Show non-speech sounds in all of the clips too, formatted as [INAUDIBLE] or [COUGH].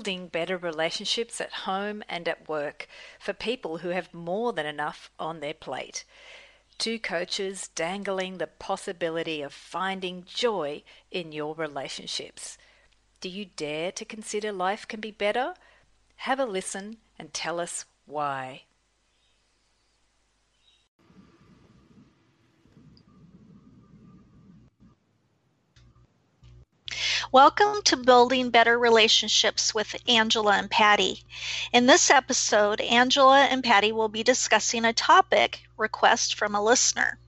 building better relationships at home and at work for people who have more than enough on their plate. Two coaches dangling the possibility of finding joy in your relationships. Do you dare to consider life can be better? Have a listen and tell us why. Welcome to Building Better Relationships with Angela and Patty. In this episode, Angela and Patty will be discussing a topic request from a listener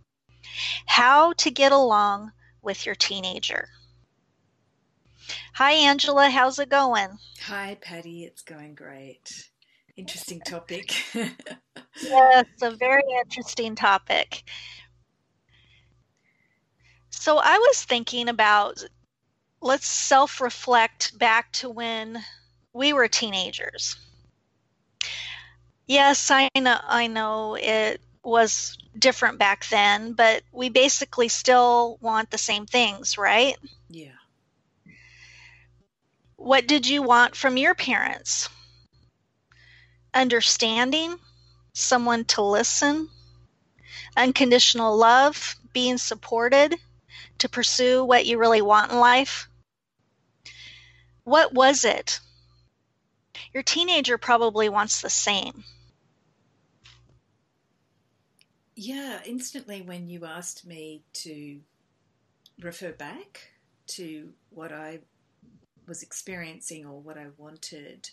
how to get along with your teenager. Hi, Angela. How's it going? Hi, Patty. It's going great. Interesting topic. [LAUGHS] yes, a very interesting topic. So, I was thinking about let's self reflect back to when we were teenagers. Yes, I know, I know it was different back then, but we basically still want the same things, right? Yeah. What did you want from your parents? Understanding, someone to listen, unconditional love, being supported to pursue what you really want in life. What was it? Your teenager probably wants the same. Yeah, instantly when you asked me to refer back to what I was experiencing or what I wanted,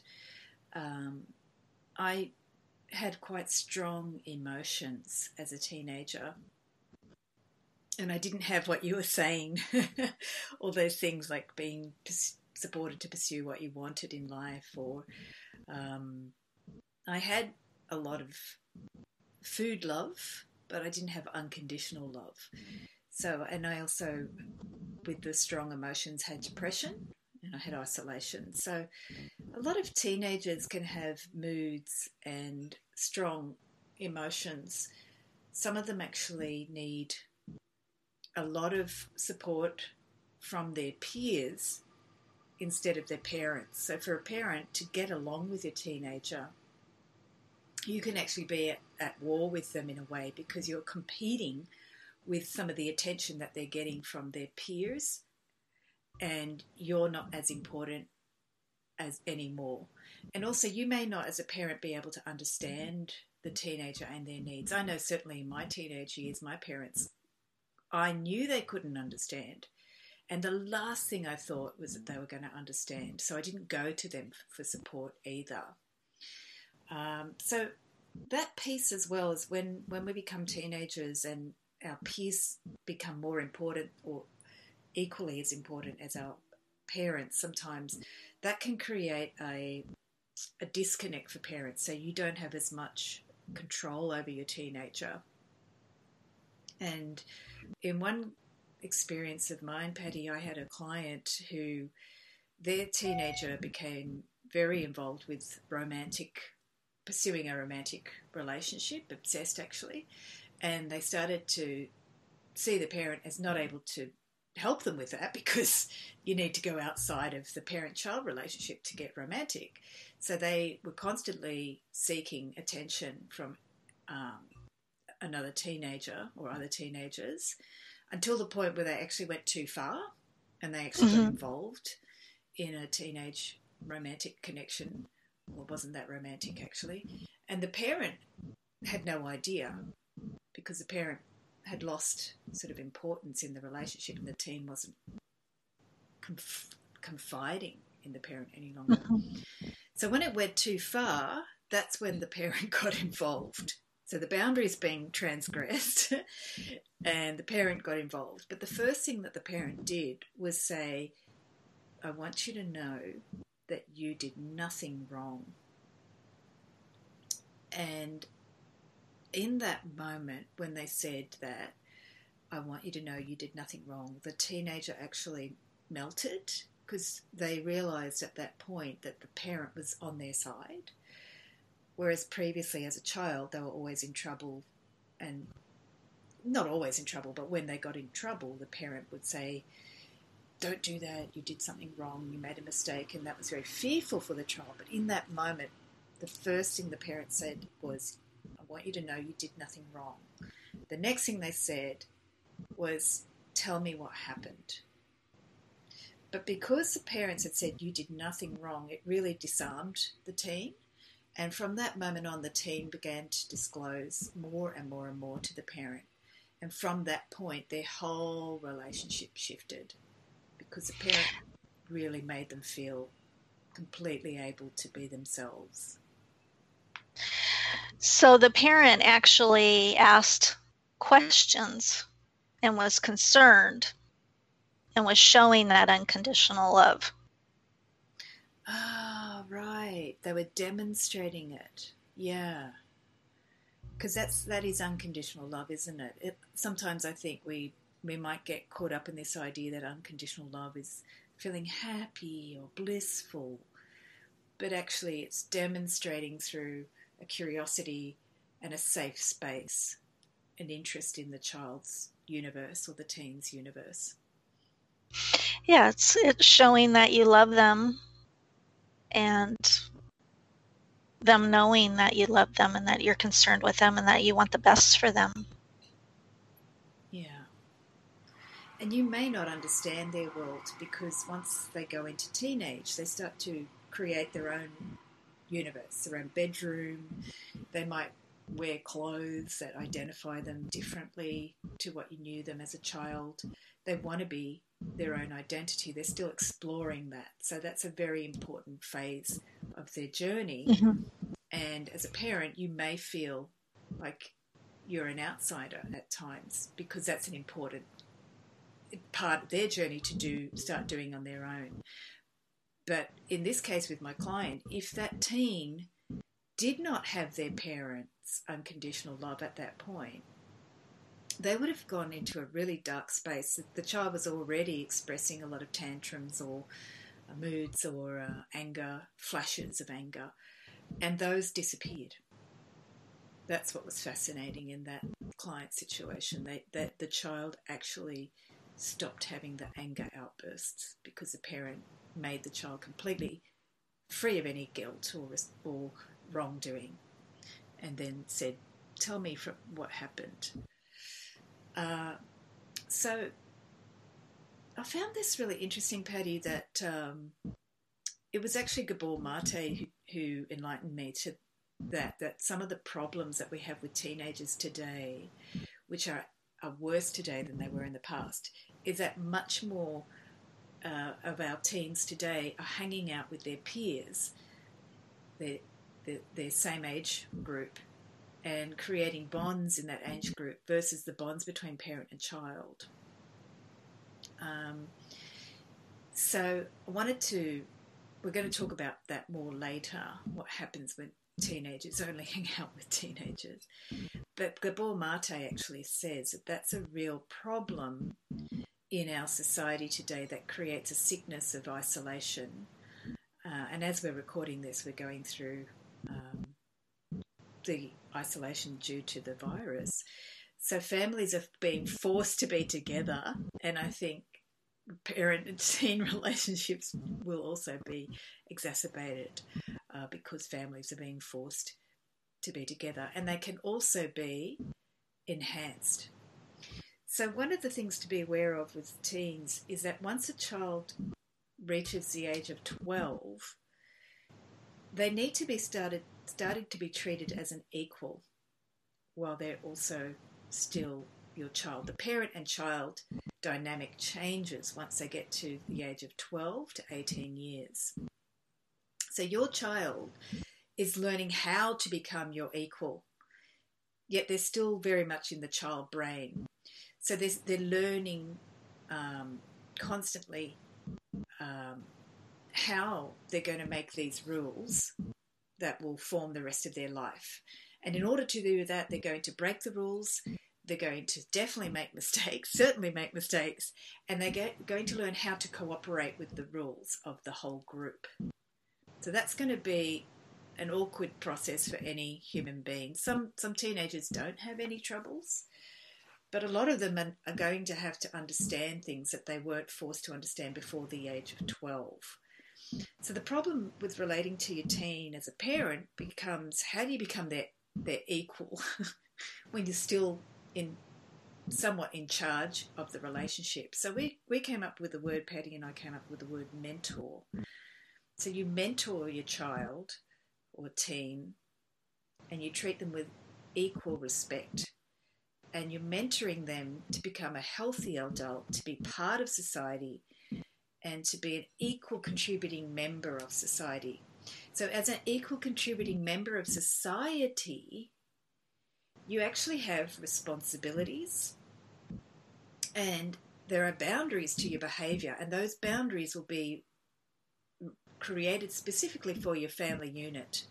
um, I had quite strong emotions as a teenager. And I didn't have what you were saying, [LAUGHS] all those things like being supported to pursue what you wanted in life, or um, I had a lot of food love, but I didn't have unconditional love. So, and I also, with the strong emotions, had depression and I had isolation. So, a lot of teenagers can have moods and strong emotions. Some of them actually need a lot of support from their peers instead of their parents. So, for a parent to get along with your teenager, you can actually be at, at, war with them in a way because you're competing with some of the attention that they're getting from their peers, and you're not as important as anymore. And also, you may not, as a parent, be able to understand the teenager and their needs. I know certainly in my teenage years, my parents, I knew they couldn't understand and the last thing I thought was that they were going to understand. So I didn't go to them for support either. Um, so that piece as well is when, when we become teenagers and our peers become more important or equally as important as our parents sometimes that can create a a disconnect for parents so you don't have as much control over your teenager and in one experience of mine, Patty, I had a client who their teenager became very involved with romantic, pursuing a romantic relationship, obsessed actually, and they started to see the parent as not able to help them with that [LAUGHS] because you need to go outside of the parent child relationship to get romantic. So they were constantly seeking attention from um, another teenager or other teenagers until the point where they actually went too far and they actually mm-hmm. got involved in a teenage romantic connection. Well, wasn't that romantic actually? And the parent had no idea because the parent had lost sort of importance in the relationship and the teen wasn't conf- confiding in the parent any longer. Mm-hmm. So when it went too far, that's when the parent [LAUGHS] got involved so the boundaries being transgressed [LAUGHS] and the parent got involved. But the first thing that the parent did was say, I want you to know that you did nothing wrong. And in that moment, when they said that, I want you to know you did nothing wrong, the teenager actually melted because they realized at that point that the parent was on their side Whereas previously, as a child, they were always in trouble and not always in trouble, but when they got in trouble, the parent would say, don't do that, you did something wrong, you made a mistake, and that was very fearful for the child. But in that moment, the first thing the parent said was, I want you to know you did nothing wrong. The next thing they said was, Tell me what happened. But because the parents had said you did nothing wrong, it really disarmed the teen. And from that moment on, the teen began to disclose more and more and more to the parent. And from that point, their whole relationship shifted because the parent really made them feel completely able to be themselves. So the parent actually asked questions and was concerned and was showing that unconditional love. Right. They were demonstrating it. Yeah. Because that's that is unconditional love, isn't it? it? Sometimes I think we we might get caught up in this idea that unconditional love is feeling happy or blissful, but actually it's demonstrating through a curiosity and a safe space, an interest in the child's universe or the teen's universe. Yeah, it's it's showing that you love them and them knowing that you love them and that you're concerned with them and that you want the best for them. Yeah. And you may not understand their world because once they go into teenage, they start to create their own universe, their own bedroom. They might wear clothes that identify them differently to what you knew them as a child. They want to be their own identity. They're still exploring that. So that's a very important phase of their journey. Mm-hmm. And as a parent, you may feel like you're an outsider at times because that's an important part of their journey to do start doing on their own. But in this case with my client, if that teen did not have their parents' unconditional love at that point, they would have gone into a really dark space. The child was already expressing a lot of tantrums or uh, moods or uh, anger, flashes of anger, and those disappeared. That's what was fascinating in that client situation. That the child actually stopped having the anger outbursts because the parent made the child completely free of any guilt or, or wrongdoing, and then said, "Tell me from what happened." Uh, so I found this really interesting, Patty, that um, it was actually Gabor Mate who, who enlightened me to that, that some of the problems that we have with teenagers today, which are, are worse today than they were in the past, is that much more uh, of our teens today are hanging out with their peers, their, their, their same age group, and creating bonds in that age group versus the bonds between parent and child. Um, so I wanted to, we're going to talk about that more later, what happens when teenagers only [LAUGHS] hang out with teenagers. But Gabor Mate actually says that that's a real problem in our society today that creates a sickness of isolation. Uh, and as we're recording this, we're going through the isolation due to the virus. So families have been forced to be together, and I think parent and teen [LAUGHS] relationships will also be exacerbated uh, because families are being forced to be together, and they can also be enhanced. So, one of the things to be aware of with teens is that once a child reaches the age of 12, they need to be started starting to be treated as an equal while they're also still your child. The parent and child dynamic changes once they get to the age of 12 to 18 years. So your child is learning how to become your equal, yet they're still very much in the child brain. So they're learning um, constantly um, how they're going to make these rules that will form the rest of their life. And in mm. order to do that, they're mm. going to break the rules. Mm. They're going to definitely make mistakes, [LAUGHS] certainly make mistakes, and they're going to learn how to cooperate with the rules of the whole group. So that's going to be an awkward process for any human being. Some some teenagers don't have any troubles, but a lot of them are, are going to have to understand things that they weren't forced to understand before the age of 12. So the problem with relating to your teen as a parent becomes how do you become their their equal [LAUGHS] when you're still in somewhat in charge of the relationship. So we, we came up with the word, Patty and I came up with the word mentor. So you mentor your child or teen and you treat them with equal respect. And you're mentoring them to become a healthy adult, to be part of society, and to be an equal contributing member of society. So, as an equal contributing member of society, you actually have responsibilities and there are boundaries to your behavior, and those boundaries will be created specifically for your family unit.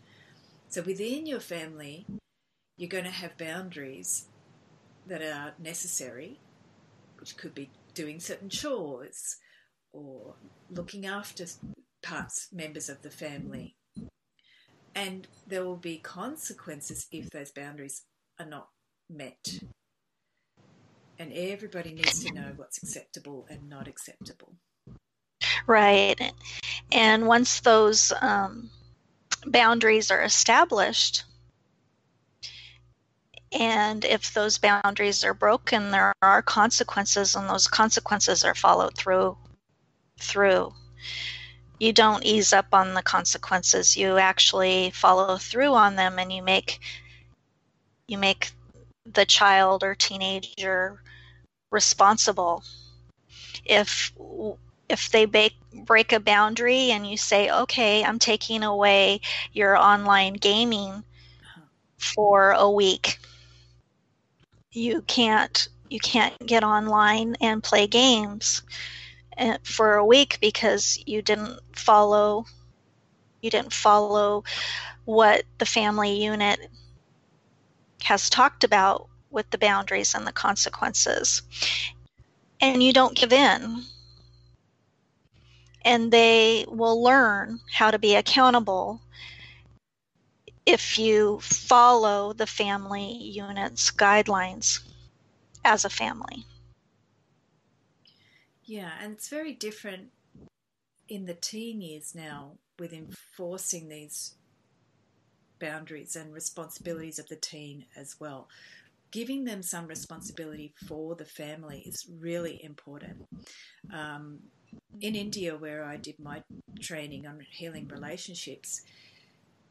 So within your family, you're going to have boundaries that are necessary, which could be doing certain chores or looking after parts, members of the family. And there will be consequences if those boundaries are not met and everybody needs to know what's acceptable and not acceptable. Right. And once those um, boundaries are established, and if those boundaries are broken, there are consequences, and those consequences are followed through. Through, you don't ease up on the consequences. You actually follow through on them, and you make you make the child or teenager responsible. If if they break, break a boundary and you say, "Okay, I'm taking away your online gaming for a week," you can't you can't get online and play games Eh, for a week because you didn't follow you didn't follow what the family unit has talked about with the boundaries and the consequences. And you don't give in. And they will learn how to be accountable if you follow the family unit's guidelines as a family. Yeah, and it's very different in the teen years now with enforcing these boundaries and responsibilities of the teen as well giving them some responsibility for the family is really important. Um, in India, where I did my training on healing relationships,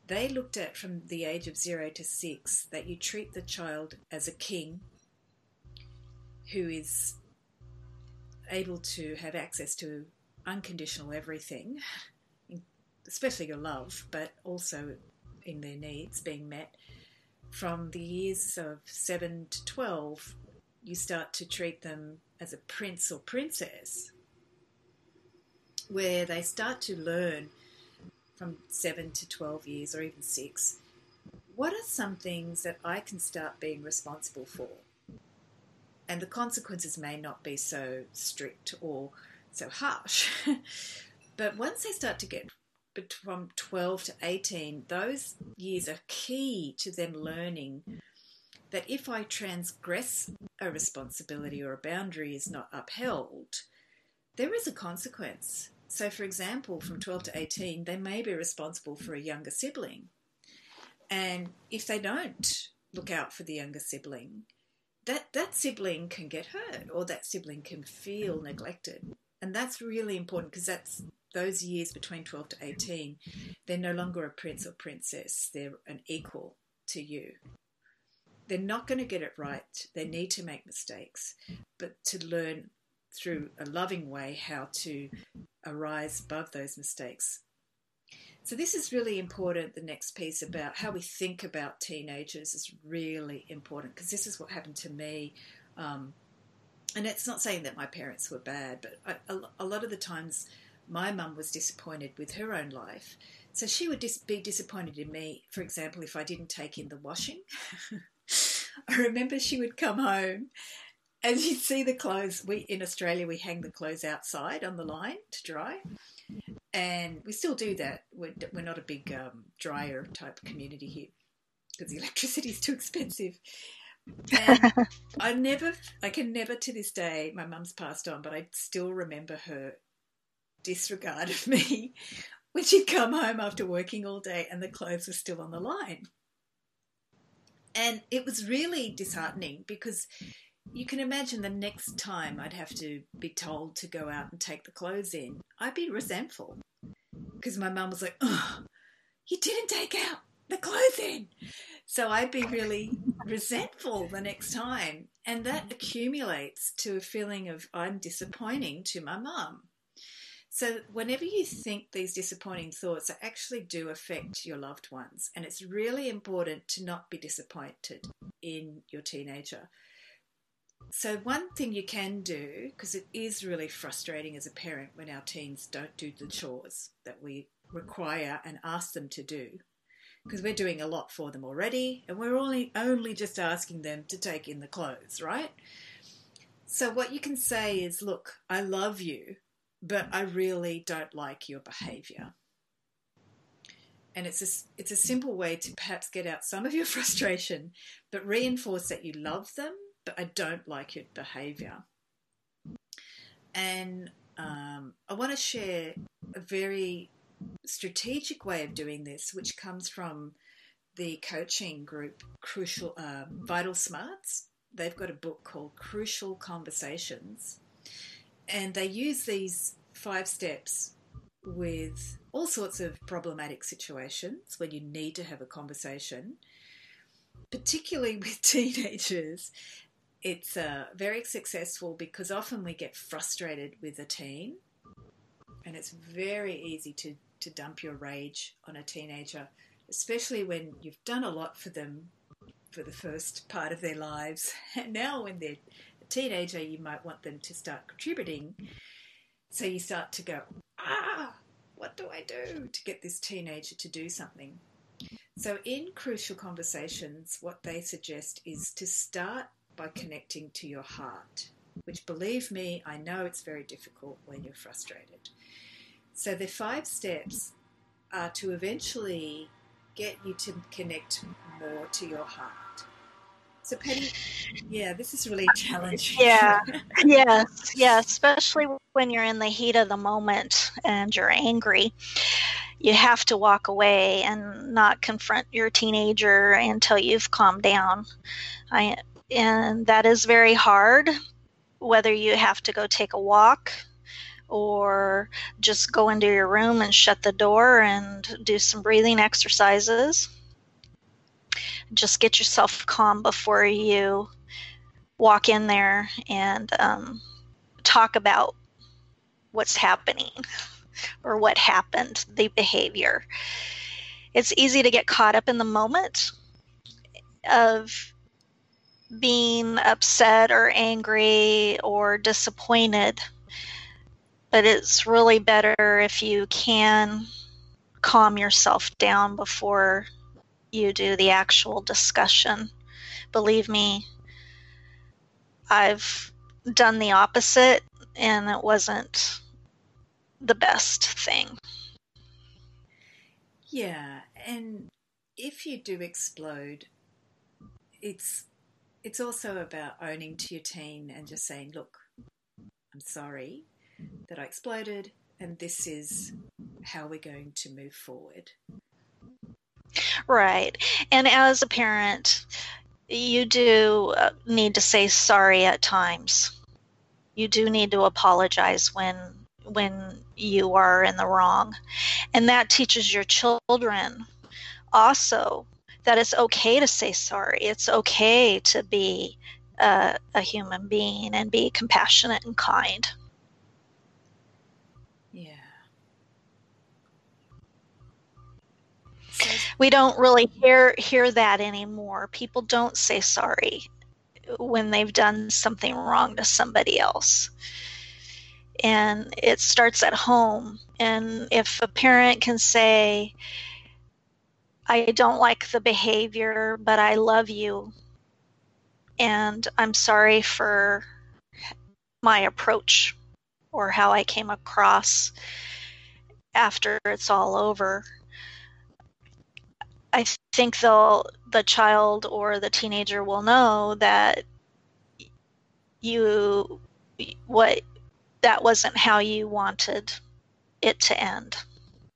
they looked at from the age of zero to six that you treat the child as a king who is able to have access to unconditional everything, especially your love, but also in their needs being met from the years of 7 to 12, you start to treat them as a prince or princess, where they start to learn from 7 to 12 years or even 6 what are some things that I can start being responsible for? And the consequences may not be so strict or so harsh. [LAUGHS] but once they start to get from 12 to 18, those years are key to them learning that if I transgress a responsibility or a boundary is not upheld, there is a consequence. So, for example, from 12 to 18, they may be responsible for a younger sibling. And if they don't look out for the younger sibling, that, that sibling can get hurt or that sibling can feel mm-hmm. neglected. And that's really important because that's those years between 12 to 18, they're no longer a prince or princess, they're an equal to you. They're not going to get it right. They need to make mistakes, but to learn through a loving way how to arise above those mistakes. So, this is really important. The next piece about how we think about teenagers is really important because this is what happened to me. Um, and it's not saying that my parents were bad, but I, a, a lot of the times my mum was disappointed with her own life. So she would dis- be disappointed in me, for example, if I didn't take in the washing. [LAUGHS] I remember she would come home and you'd see the clothes. We in Australia we hang the clothes outside on the line to dry, and we still do that. We're, we're not a big um, dryer type community here because the [LAUGHS] electricity is too expensive. And [LAUGHS] I never, I can never to this day, my mum's passed on, but I still remember her disregard of me [LAUGHS] when she'd come home after working all day and the clothes were still on the line. And it was really disheartening because you can imagine the next time I'd have to be told to go out and take the clothes in, I'd be resentful because my mum was like, oh, you didn't take out the clothes in. So I'd be really resentful the next time. And that accumulates to a feeling of I'm disappointing to my mum. So, whenever you think these disappointing thoughts actually do affect your loved ones, and it's really important to not be disappointed in your teenager. So, one thing you can do, because it is really frustrating as a parent when our teens don't do the chores that we require and ask them to do, because we're doing a lot for them already, and we're only only just asking them to take in the clothes, right? So what you can say is, look, I love you, but I really don't like your behavior. And it's a, it's a simple way to perhaps get out some of your [LAUGHS] frustration, but reinforce that you love them, I don't like your behavior. And um, I want to share a very strategic way of doing this, which comes from the coaching group Crucial uh, Vital Smarts. They've got a book called Crucial Conversations, and they use these five steps with all sorts of problematic situations when you need to have a conversation, particularly [LAUGHS] with teenagers. It's uh, very successful because often we get frustrated with a teen, and it's very easy to, to dump your rage on a teenager, especially when you've done a lot for them for the first part of their lives. [LAUGHS] And now, when they're a teenager, you might want them to start contributing so you start to go, ah, what do I do to get this teenager to do something? So, in crucial conversations, what they suggest is to start by connecting to your heart, which, believe me, I know it's very difficult when you're frustrated. So, the five steps are to eventually get you to connect more to your heart. So, Penny, yeah, this is really challenging. Yeah, [LAUGHS] yes, yeah, especially when you're in the heat of the moment and you're angry. You have to walk away and not confront your teenager until you've calmed down. I, and that is very hard, whether you have to go take a walk or just go into your room and shut the door and do some breathing exercises just get yourself calm before you walk in there and um, talk about what's happening or what happened, the behavior. It's easy to get caught up in the moment of being upset or angry or disappointed, but it's really better if you can calm yourself down before you do the actual discussion. Believe me, I've done the opposite and it wasn't the best thing. Yeah, and if you do explode, it's it's also about owning to your teen and just saying, "Look, I'm sorry that I exploded, and this is how we're going to move forward." Right. And as a parent, you do uh, need to say sorry at times. You do need to apologize when when you are in the wrong. And that teaches your children also that it's okay to say sorry. It's okay to be a, a human being and be compassionate and kind. Yeah. We don't really hear hear that anymore. People don't say sorry when they've done something wrong to somebody else. And it starts at home. And if a parent can say, I don't like the behavior, but I love you, and I'm sorry for my approach or how I came across after it's all over. I think they'll the child or the teenager will know that you what that wasn't how you wanted it to end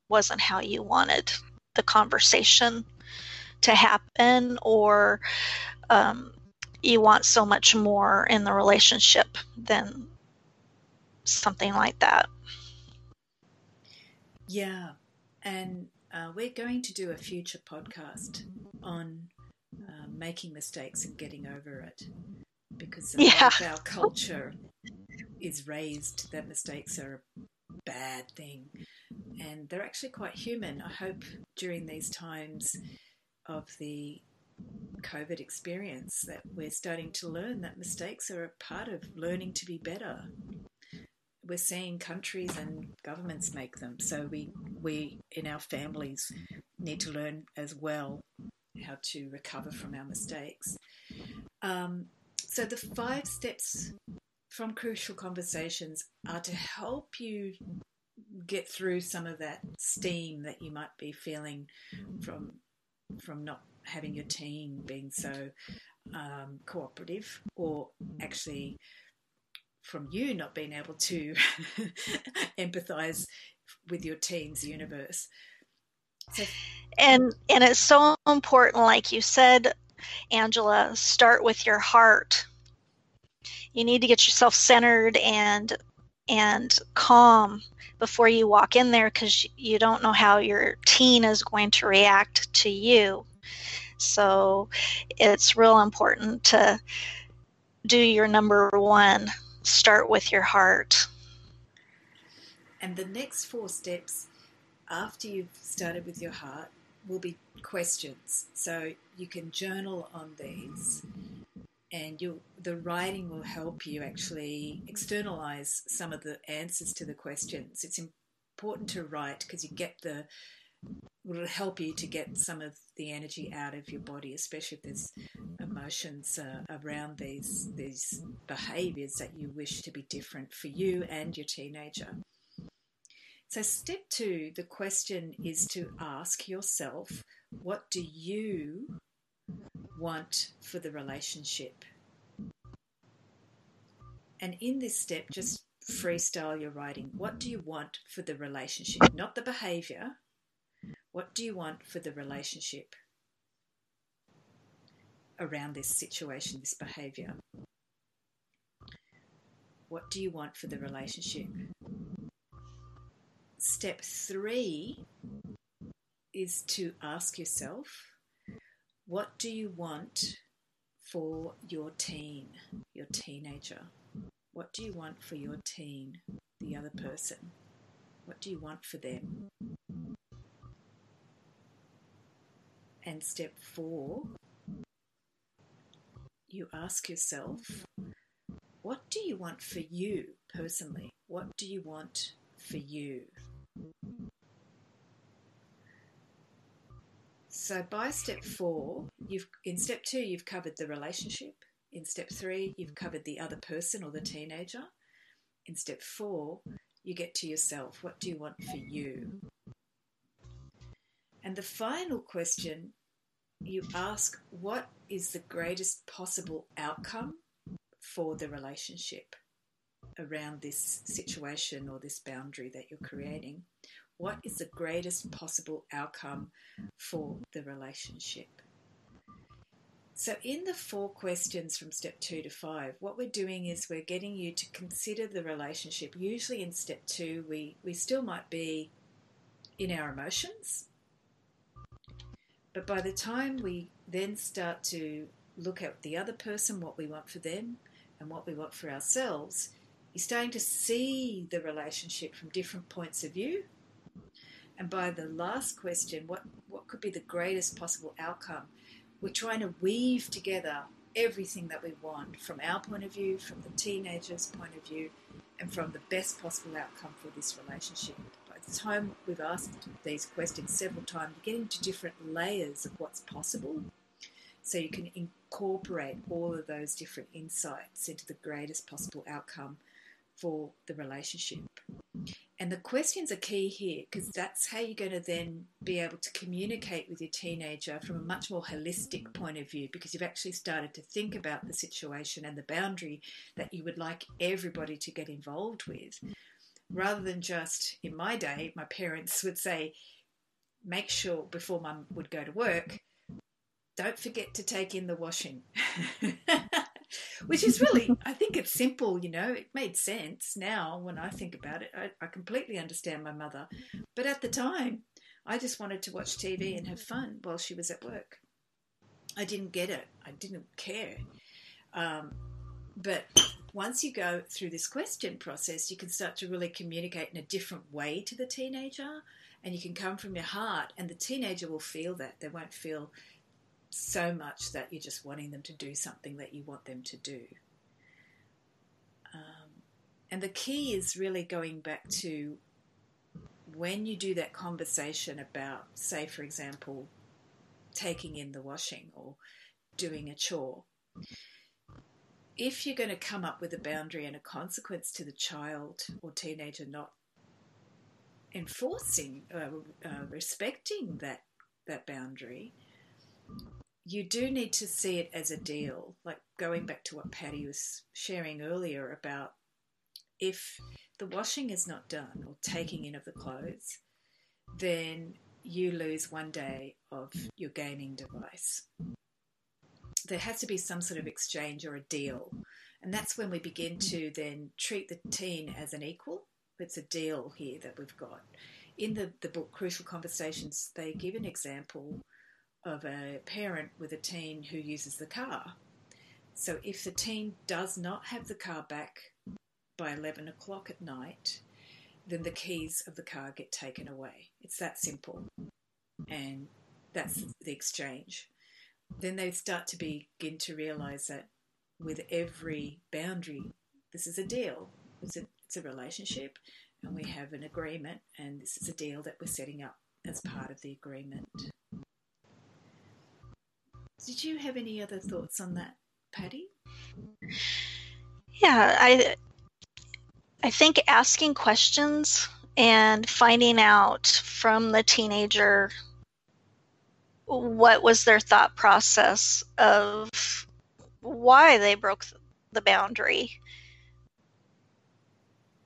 wasn't how you wanted the conversation to happen or um, you want so much more in the relationship than something like that. Yeah. And uh, we're going to do a future podcast on uh, making mistakes and getting over it because yeah. our culture is raised that mistakes are a bad thing and they're actually quite human. I hope during these times of the COVID experience that we're starting to learn that mistakes are a part of learning to be better we're seeing countries and governments make them. So we we in our families need to learn as well how to recover from our mistakes. Um, so the five steps from crucial conversations are to help you get through some of that steam that you might be feeling from from not having your team being so um, cooperative or actually from you not being able to [LAUGHS] empathize with your team's universe. So, and and it's so important, like you said, Angela. Start with your heart. You need to get yourself centered and and calm before you walk in there because you don't know how your teen is going to react to you. So it's real important to do your number one start with your heart. And the next four steps after you've started with your heart will be questions. So you can journal on these and the writing will help you actually externalize some of the answers to the questions. It's important to write because you get the will help you to get some of the energy out of your body, especially if there's emotions uh, around these these behaviours that you wish to be different for you and your teenager. So, step two, the question is to ask yourself, what do you want for the relationship? And in this step, just freestyle your writing. What do you want for the relationship? Not the behavior, what do you want for the relationship around this situation, this behavior? What do you want for the relationship? Step three is to ask yourself what do you want for your teen, your teenager? What do you want for your teen, the other person? What do you want for them? And step four, you ask yourself, what do you want for you personally? What do you want for you? So by step four, you've in step two you've covered the relationship. In step three, you've covered the other person or the teenager. In step four, you get to yourself. What do you want for you? And the final question you ask what is the greatest possible outcome for the relationship around this situation or this boundary that you're creating? What is the greatest possible outcome for the relationship? So, in the four questions from step two to five, what we're doing is we're getting you to consider the relationship. Usually, in step two, we, we still might be in our emotions but by the time we then start to look at the other person, what we want for them, and what we want for ourselves, you're starting to see the relationship from different points of view. And by the last question, what, what could be the greatest possible outcome? We're trying to weave together everything that we want from our point of view, from the teenager's point of view, and from the best possible outcome for this relationship By the time we've asked these questions several times, you get into different layers of what's possible. So you can incorporate all of those different insights into the greatest possible outcome for the relationship. And the questions are key here because mm. that's how you're going to then be able to communicate with your teenager from a much more holistic point of view because you've actually started to think about the situation and the boundary that you would like everybody to get involved with. Mm. Rather than just, in my day, my parents would say, make sure before mum would go to work, don't forget to take in the washing. [LAUGHS] which is really, [LAUGHS] I think it's simple, you know, it made sense now when I think about it. I, I completely understand my mother. But at the time, I just wanted to watch TV and have fun while she was at work. I didn't get it, I didn't care. Um, but once you go through this question process, you can start to really communicate in a different way to the teenager, and you can come from your heart, and the teenager will feel that. They won't feel so much that you're just wanting them to do something that you want them to do. Um, and the key is really going back to when you do that conversation about, say, for example, taking in the washing or doing a chore. If you're going to come up with a boundary and a consequence to the child or teenager not enforcing, uh, uh, respecting that that boundary, you do need to see it as a deal. Like going back to what Patty was sharing earlier about if the washing is not done or taking in of the clothes, then you lose one day of your gaming device. There has to be some sort of exchange or a deal. And that's when we begin to then treat the teen as an equal. It's a deal here that we've got. In the, the book Crucial Conversations, they give an example of a parent with a teen who uses the car. So if the teen does not have the car back by 11 o'clock at night, then the keys of the car get taken away. It's that simple. And that's the exchange. Then they start to begin to realize that with every boundary, this is a deal. It's a, it's a relationship, and we have an agreement, and this is a deal that we're setting up as part of the agreement. Did you have any other thoughts on that, Patty? Yeah, I I think asking questions and finding out from the teenager what was their thought process of why they broke the boundary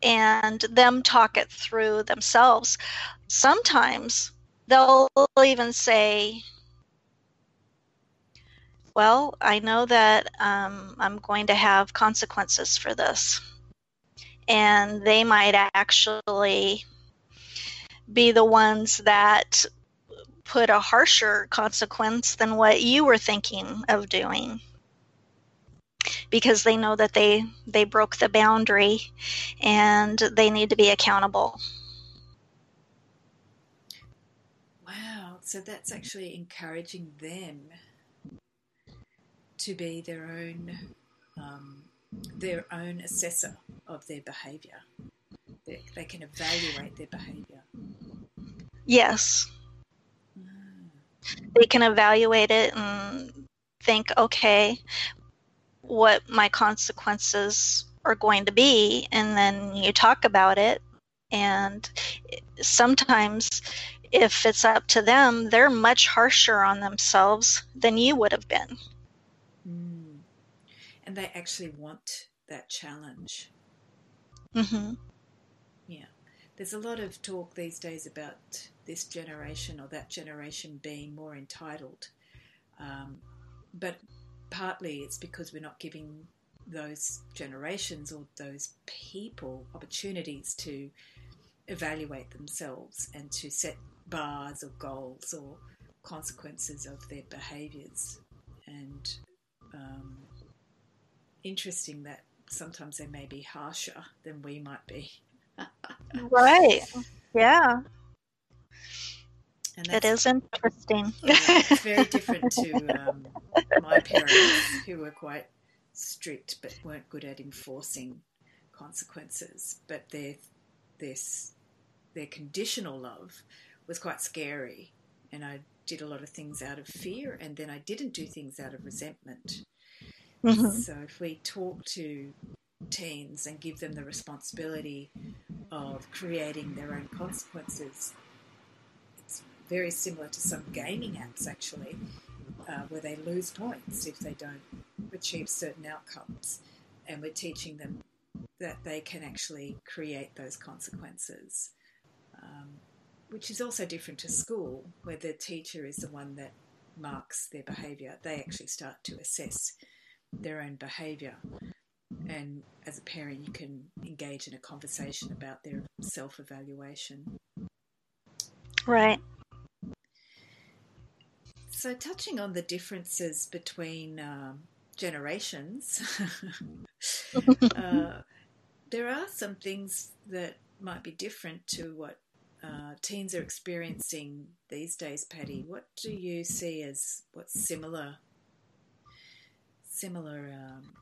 and them talk it through themselves. Sometimes they'll even say, well, I know that um, I'm going to have consequences for this. And they might actually be the ones that put a harsher consequence than what you were thinking of doing because they know that they they broke the boundary and they need to be accountable. Wow, so that's actually encouraging them to be their own um, their own assessor of their behaviour. They, they can evaluate their behaviour. Yes. They can evaluate it and think, okay, what my consequences are going to be, and then you talk about it. And sometimes, if it's up to them, they're much harsher on themselves than you would have been. And they actually want that challenge. Mm-hmm. Yeah. There's a lot of talk these days about this generation or that generation being more entitled. Um, but partly it's because we're not giving those generations or those people opportunities to evaluate themselves and to set bars or goals or consequences of their behaviors. And um, interesting that sometimes they may be harsher than we might be. right. Yeah. And it is interesting. [LAUGHS] Yeah, it's very different [LAUGHS] to um, my parents, who were quite strict but weren't good at enforcing consequences. But their their their conditional love was quite scary, and I did a lot of things out of fear, and then I didn't do things out of resentment. Mm-hmm. So if we talk to teens and give them the responsibility of creating their own consequences. It's very similar to some gaming apps, actually, uh, where they lose points if they don't achieve certain outcomes. And we're teaching them that they can actually create those consequences, um, which is also different to school, where the teacher is the one that marks their behaviour. They actually start to assess their own behaviour. And as a parent, you can engage in a conversation about their self evaluation. Right. So, touching on the differences between um, generations, [LAUGHS] uh, there are some things that might be different to what uh, teens are experiencing these days, Patty. What do you see as what's similar, similar, um,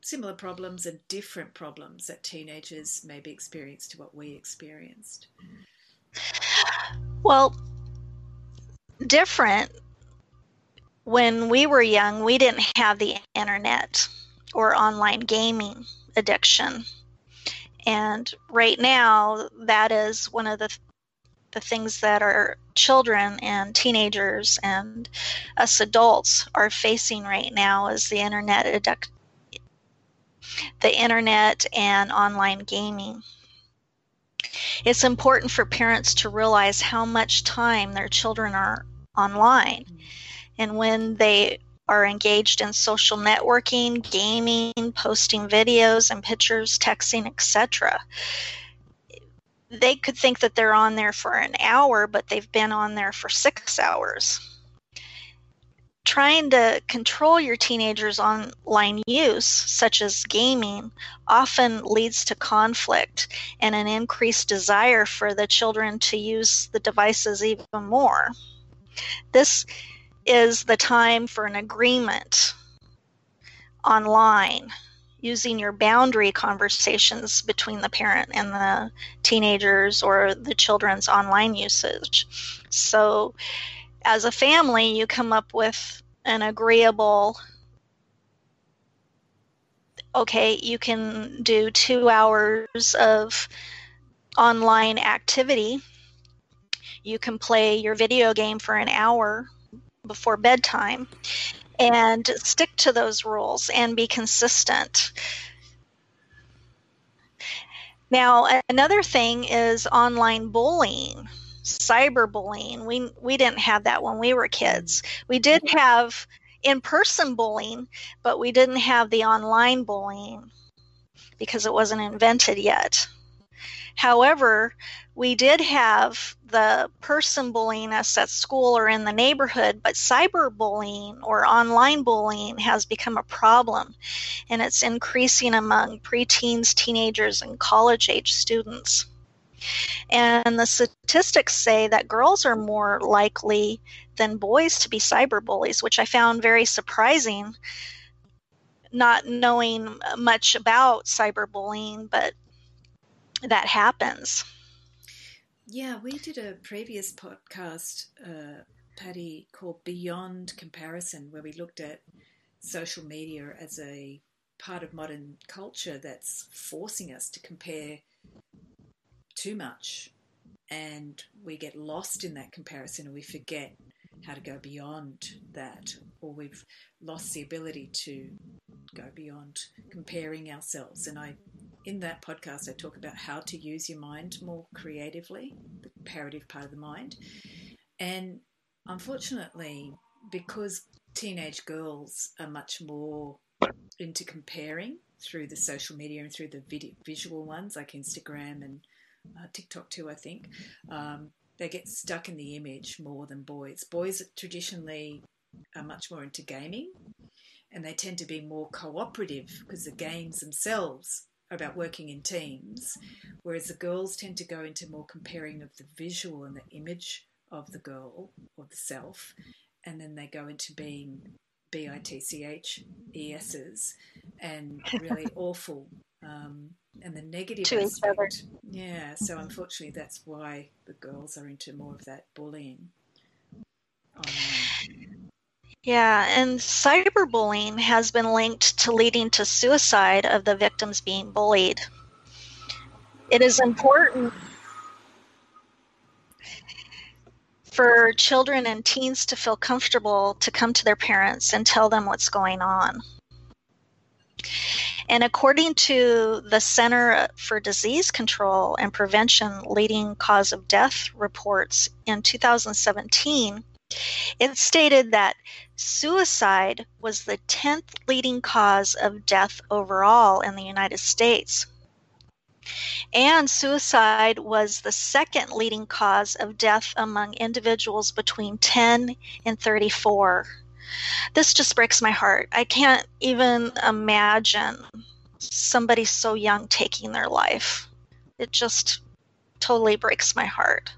similar problems and different problems that teenagers maybe experience to what we experienced? Well, different. When we were young, we didn't have the internet or online gaming addiction. And right now, that is one of the the things that our children and teenagers and us adults are facing right now is the internet addic- the internet and online gaming. It's important for parents to realize how much time their children are online. And when they are engaged in social networking, gaming, posting videos and pictures, texting, etc. They could think that they're on there for an hour, but they've been on there for six hours. Trying to control your teenagers' online use, such as gaming, often leads to conflict and an increased desire for the children to use the devices even more. This is the time for an agreement online using your boundary conversations between the parent and the teenagers or the children's online usage. So, as a family, you come up with an agreeable okay, you can do two hours of online activity. You can play your video game for an hour before bedtime and stick to those rules and be consistent. Now, another thing is online bullying, cyberbullying. We we didn't have that when we were kids. We did have in-person bullying, but we didn't have the online bullying because it wasn't invented yet. However, we did have the person bullying us at school or in the neighborhood, but cyberbullying or online bullying has become a problem and it's increasing among preteens, teenagers, and college age students. And the statistics say that girls are more likely than boys to be cyberbullies, which I found very surprising, not knowing much about cyberbullying, but that happens. Yeah, we did a previous podcast, uh, Patty, called Beyond Comparison, where we looked at social media as a part of modern culture that's forcing us to compare too much. And we get lost in that comparison and we forget how to go beyond that, or we've lost the ability to go beyond comparing ourselves. And I in that podcast, I talk about how to use your mind more creatively, the comparative part of the mind. And unfortunately, because teenage girls are much more into comparing through the social media and through the video, visual ones like Instagram and uh, TikTok too, I think, um, they get stuck in the image more than boys. Boys traditionally are much more into gaming and they tend to be more cooperative because the games themselves about working in teams, whereas the girls tend to go into more comparing of the visual and the image of the girl or the self, and then they go into being B I T C H E S's and really [LAUGHS] awful. Um, and the negative to aspect. Yeah, so unfortunately, that's why the girls are into more of that bullying. Yeah, and cyberbullying has been linked to leading to suicide of the victims being bullied. it is important for children and teens to feel comfortable to come to their parents and tell them what's going on. And according to the Center for Disease Control and Prevention leading cause of death reports in 2017, it stated that suicide was the 10th leading cause of death overall in the United States. And suicide was the second leading cause of death among individuals between 10 and 34. This just breaks my heart. I can't even imagine somebody so young taking their life. It just totally breaks my heart.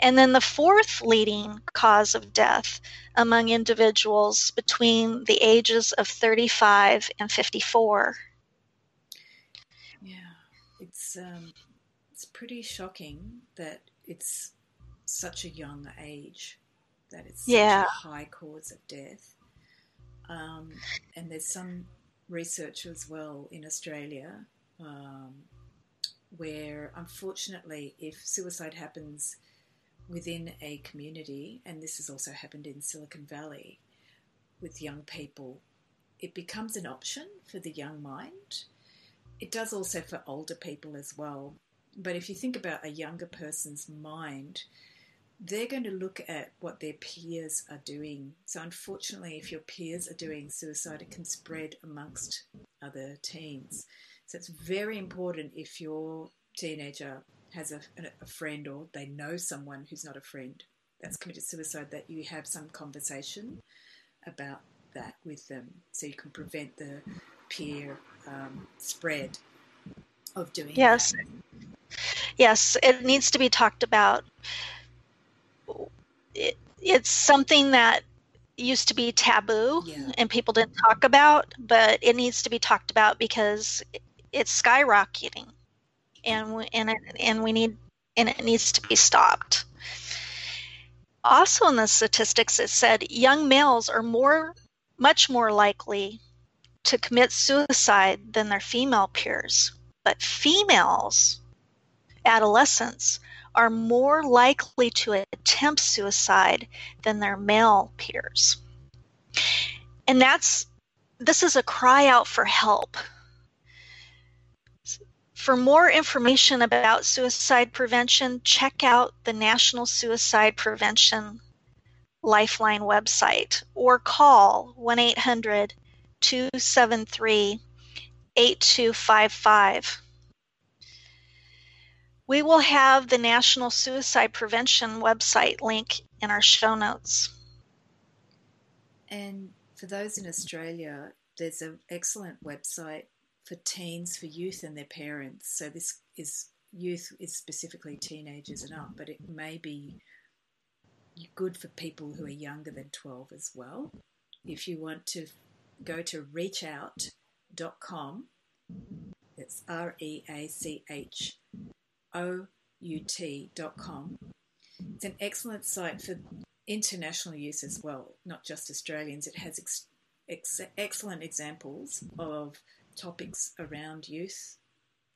And then the fourth leading cause of death among individuals between the ages of 35 and 54. Yeah, it's um, it's pretty shocking that it's such a young age that it's yeah. such a high cause of death. Um, and there's some research as well in Australia um, where, unfortunately, if suicide happens within a community, and this has also happened in Silicon Valley with young people, it becomes an option for the young mind. It does also for older people as well. But if you think about a younger person's mind, they're going to look at what their peers are doing. So, unfortunately, if your peers are doing suicide, it can spread amongst other teens. So, it's very important if your teenager has a, a friend or they know someone who's not a friend that's committed suicide that you have some conversation about that with them so you can prevent the peer um, spread of doing yes that. yes it needs to be talked about it, it's something that used to be taboo Yeah. and people didn't talk about, but it needs to be talked about because it's skyrocketing, and we, and it, and we need and it needs to be stopped. Also, in the statistics, it said young males are more, much more likely to commit suicide than their female peers, but females, adolescents, are more likely to attempt suicide than their male peers. And that's this is a cry out for help. For more information about suicide prevention, check out the National Suicide Prevention Lifeline website or call 1 800 273 8255. We will have the National Suicide Prevention website link in our show notes. And for those in Australia, there's an excellent website for teens, for youth and their parents. So this is youth is specifically teenagers and up, but it may be good for people who are younger than 12 as well. If you want to go to reachout.com, it's R E A C H O U T.com. It's an excellent site for international use as well, not just Australians. It has ex- ex- excellent examples of topics around youth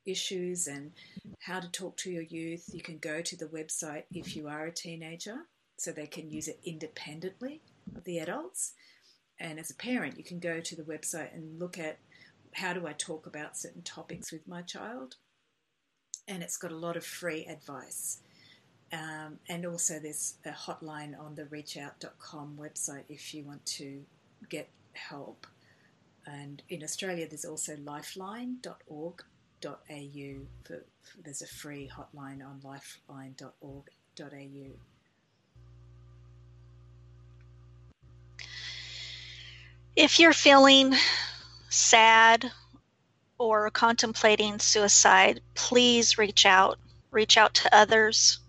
issues and how to talk to your youth. You can go to the website if you are a teenager so they can use it independently of the adults. And as a parent, you can go to the website and look at how do I talk about certain topics with my child. And it's got a lot of free advice. Um, and also, there's a hotline on the reachout.com website if you want to get help. And in Australia, there's also lifeline.org.au. For, there's a free hotline on lifeline.org.au. If you're feeling sad or contemplating suicide, please reach out. Reach out to others.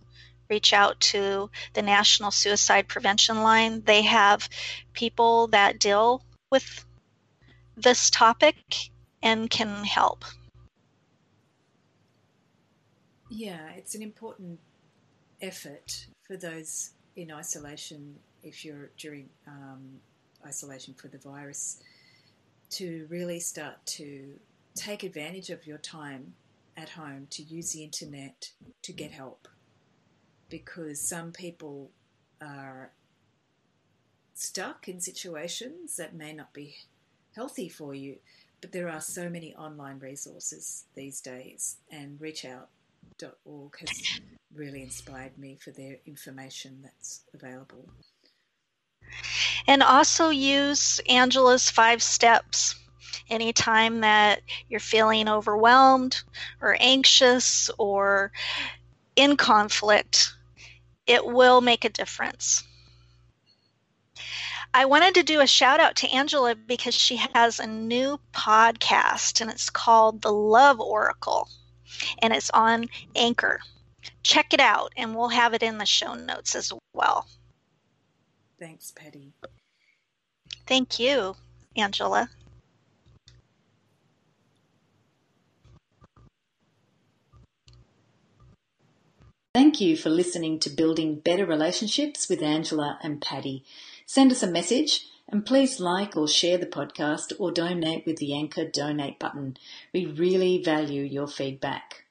Reach out to the National Suicide Prevention Line. They have people that deal with this topic and can help. Yeah, it's an important effort for those in isolation if you're during um, isolation for the virus to really start to take advantage of your time at home to use the internet to get help because some people are stuck in situations that may not be healthy for you. But there are so many online resources these days, and reachout.org has really inspired me for their information that's available. And also use Angela's five steps. Anytime that you're feeling overwhelmed or anxious or in conflict, it will make a difference. I wanted to do a shout out to Angela because she has a new podcast and it's called The Love Oracle and it's on Anchor. Check it out and we'll have it in the show notes as well. Thanks, Patty. Thank you, Angela. Thank you for listening to Building Better Relationships with Angela and Patty. Send us a message and please like or share the podcast or donate with the Anchor donate button. We really value your feedback.